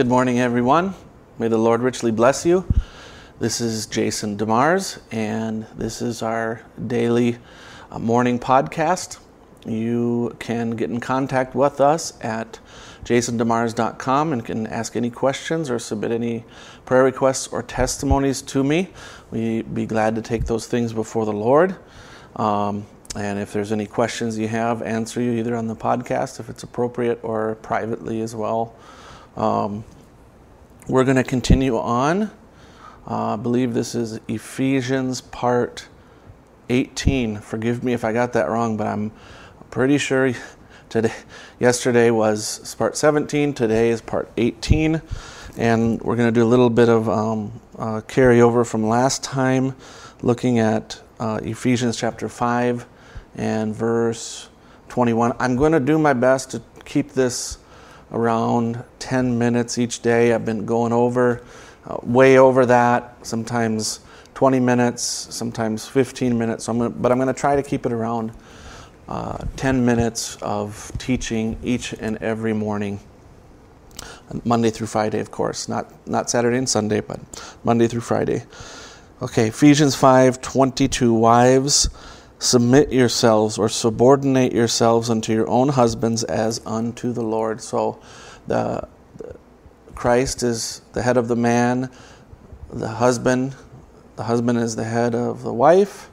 Good morning, everyone. May the Lord richly bless you. This is Jason DeMars, and this is our daily uh, morning podcast. You can get in contact with us at jasondemars.com and can ask any questions or submit any prayer requests or testimonies to me. We'd be glad to take those things before the Lord. Um, and if there's any questions you have, answer you either on the podcast if it's appropriate or privately as well. Um, we're going to continue on. Uh, I believe this is Ephesians part 18. Forgive me if I got that wrong, but I'm pretty sure today, yesterday was part 17. Today is part 18, and we're going to do a little bit of um, uh, carryover from last time, looking at uh, Ephesians chapter 5 and verse 21. I'm going to do my best to keep this around 10 minutes each day. I've been going over, uh, way over that, sometimes 20 minutes, sometimes 15 minutes. So I'm gonna, but I'm going to try to keep it around uh, 10 minutes of teaching each and every morning. Monday through Friday, of course, not, not Saturday and Sunday, but Monday through Friday. Okay, Ephesians 5 22 Wives, submit yourselves or subordinate yourselves unto your own husbands as unto the Lord. So the, the, Christ is the head of the man, the husband, the husband is the head of the wife.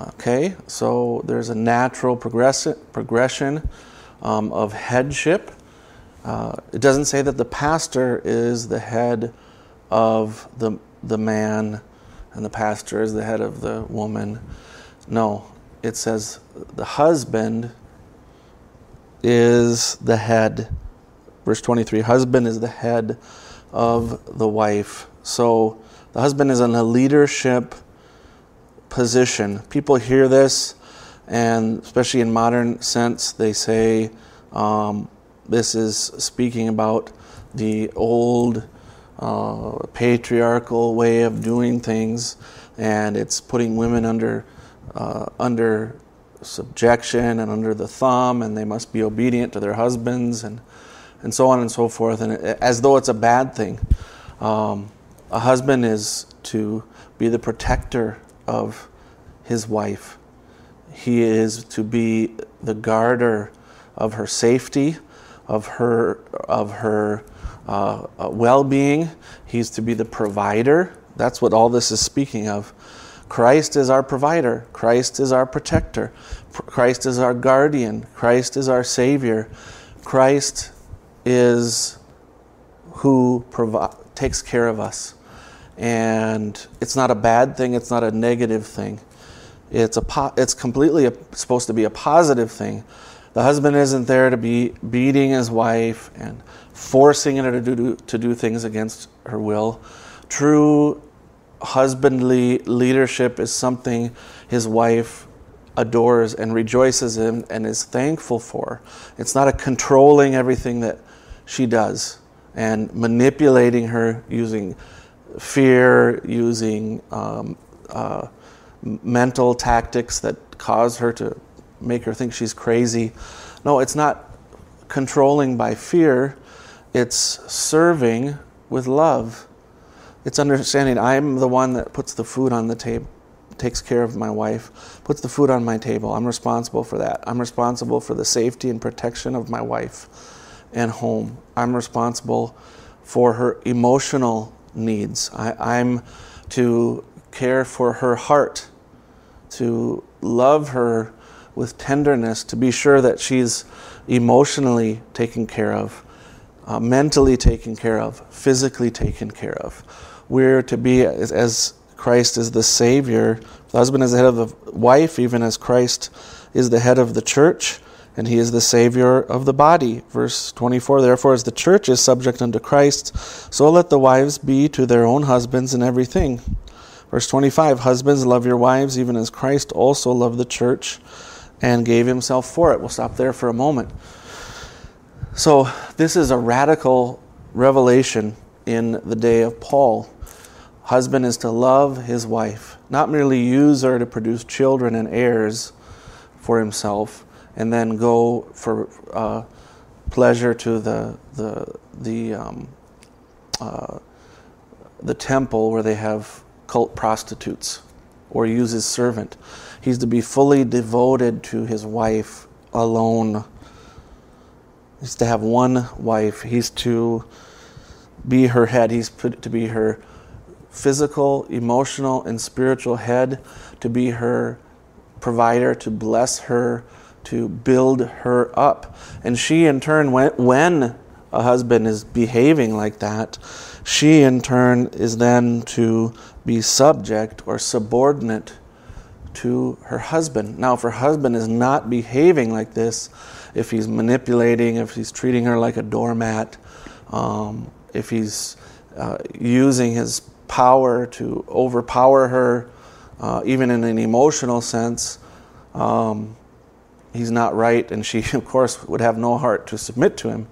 Okay, so there's a natural progression um, of headship. Uh, it doesn't say that the pastor is the head of the, the man and the pastor is the head of the woman. No, it says the husband is the head. Verse 23 husband is the head of the wife. So the husband is in a leadership position. People hear this, and especially in modern sense, they say um, this is speaking about the old uh, patriarchal way of doing things, and it's putting women under uh, under subjection and under the thumb, and they must be obedient to their husbands, and and so on and so forth, and it, as though it's a bad thing. Um, a husband is to be the protector of his wife. He is to be the guarder of her safety, of her of her uh, uh well-being. He's to be the provider. That's what all this is speaking of. Christ is our provider. Christ is our protector. Christ is our guardian. Christ is our Savior. Christ is who provi- takes care of us. And it's not a bad thing, it's not a negative thing. It's, a po- it's completely a, supposed to be a positive thing. The husband isn't there to be beating his wife and forcing her to do, to do things against her will. True husbandly leadership is something his wife adores and rejoices in and is thankful for. It's not a controlling everything that she does and manipulating her using fear, using um, uh, mental tactics that cause her to make her think she's crazy. No, it's not controlling by fear, it's serving with love it's understanding I'm the one that puts the food on the table, takes care of my wife, puts the food on my table. I'm responsible for that. I'm responsible for the safety and protection of my wife and home. I'm responsible for her emotional needs. I, am to care for her heart, to love her with tenderness, to be sure that she's emotionally taken care of, uh, mentally taken care of, physically taken care of we're to be as, as Christ is the Savior. The husband is the head of the wife, even as Christ is the head of the church, and he is the Savior of the body. Verse 24 Therefore, as the church is subject unto Christ, so let the wives be to their own husbands in everything. Verse 25 Husbands, love your wives, even as Christ also loved the church and gave himself for it. We'll stop there for a moment. So, this is a radical revelation in the day of Paul. Husband is to love his wife, not merely use her to produce children and heirs for himself, and then go for uh, pleasure to the the the um, uh, the temple where they have cult prostitutes or use his servant. He's to be fully devoted to his wife alone. He's to have one wife. He's to be her head. He's put to be her physical, emotional, and spiritual head, to be her provider, to bless her, to build her up. And she, in turn, when, when a husband is behaving like that, she, in turn, is then to be subject or subordinate to her husband. Now, if her husband is not behaving like this, if he's manipulating, if he's treating her like a doormat, um, if he's uh, using his power to overpower her, uh, even in an emotional sense, um, he's not right, and she, of course, would have no heart to submit to him.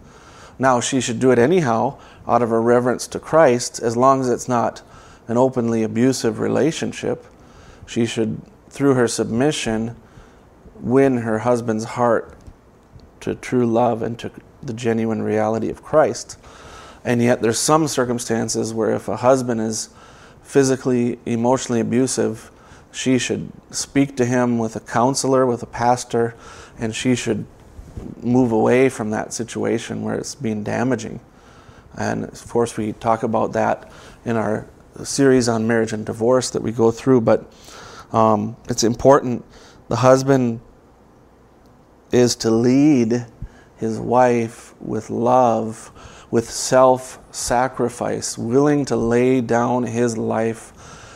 Now, she should do it anyhow out of her reverence to Christ, as long as it's not an openly abusive relationship. She should, through her submission, win her husband's heart to true love and to the genuine reality of Christ. And yet, there's some circumstances where if a husband is physically, emotionally abusive, she should speak to him with a counselor, with a pastor, and she should move away from that situation where it's being damaging. And of course, we talk about that in our series on marriage and divorce that we go through, but um, it's important. The husband is to lead his wife with love with self sacrifice, willing to lay down his life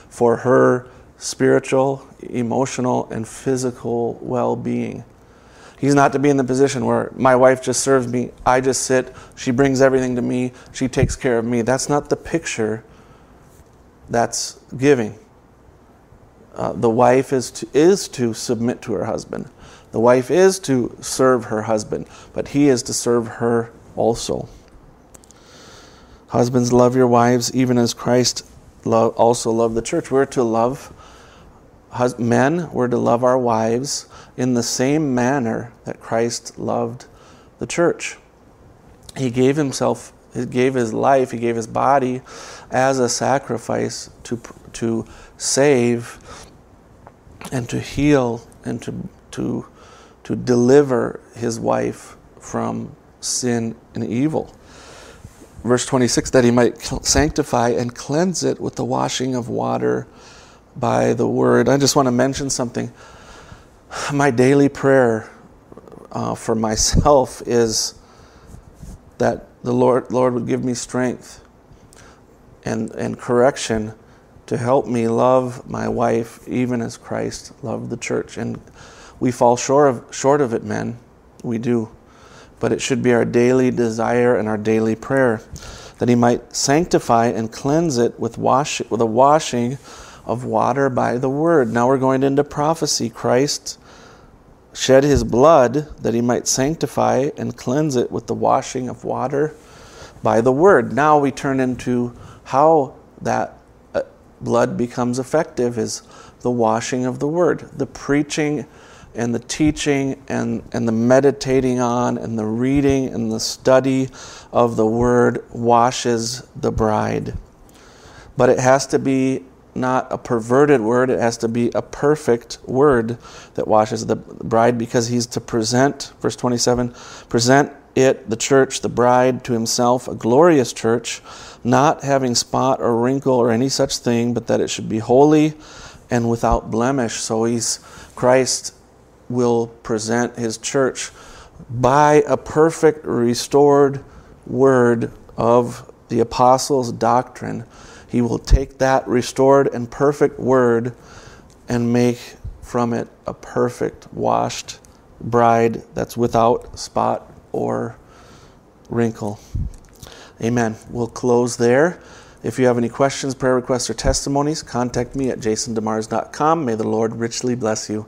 for her spiritual, emotional, and physical well being. He's not to be in the position where my wife just serves me, I just sit, she brings everything to me, she takes care of me. That's not the picture that's giving. Uh, the wife is to, is to submit to her husband. The wife is to serve her husband, but he is to serve her also. Husbands, love your wives even as Christ love, also loved the church. We're to love men, we're to love our wives in the same manner that Christ loved the church. He gave himself, he gave his life, he gave his body as a sacrifice to, to save and to heal and to, to, to deliver his wife from sin and evil verse 26 that he might sanctify and cleanse it with the washing of water by the word. I just want to mention something. My daily prayer uh, for myself is that the Lord, Lord would give me strength and, and correction to help me love my wife even as Christ loved the church. And we fall short of, short of it, men. We do but it should be our daily desire and our daily prayer that he might sanctify and cleanse it with wash with a washing of water by the word. Now we're going into prophecy. Christ shed his blood that he might sanctify and cleanse it with the washing of water by the word. Now we turn into how that uh, blood becomes effective is the washing of the word, the preaching and the teaching and, and the meditating on and the reading and the study of the word washes the bride. But it has to be not a perverted word, it has to be a perfect word that washes the bride because he's to present, verse 27, present it, the church, the bride, to himself, a glorious church, not having spot or wrinkle or any such thing, but that it should be holy and without blemish. So he's Christ will present his church by a perfect, restored word of the apostles' doctrine. He will take that restored and perfect word and make from it a perfect, washed bride that's without spot or wrinkle. Amen. We'll close there. If you have any questions, prayer requests, or testimonies, contact me at jasondemars.com. May the Lord richly bless you.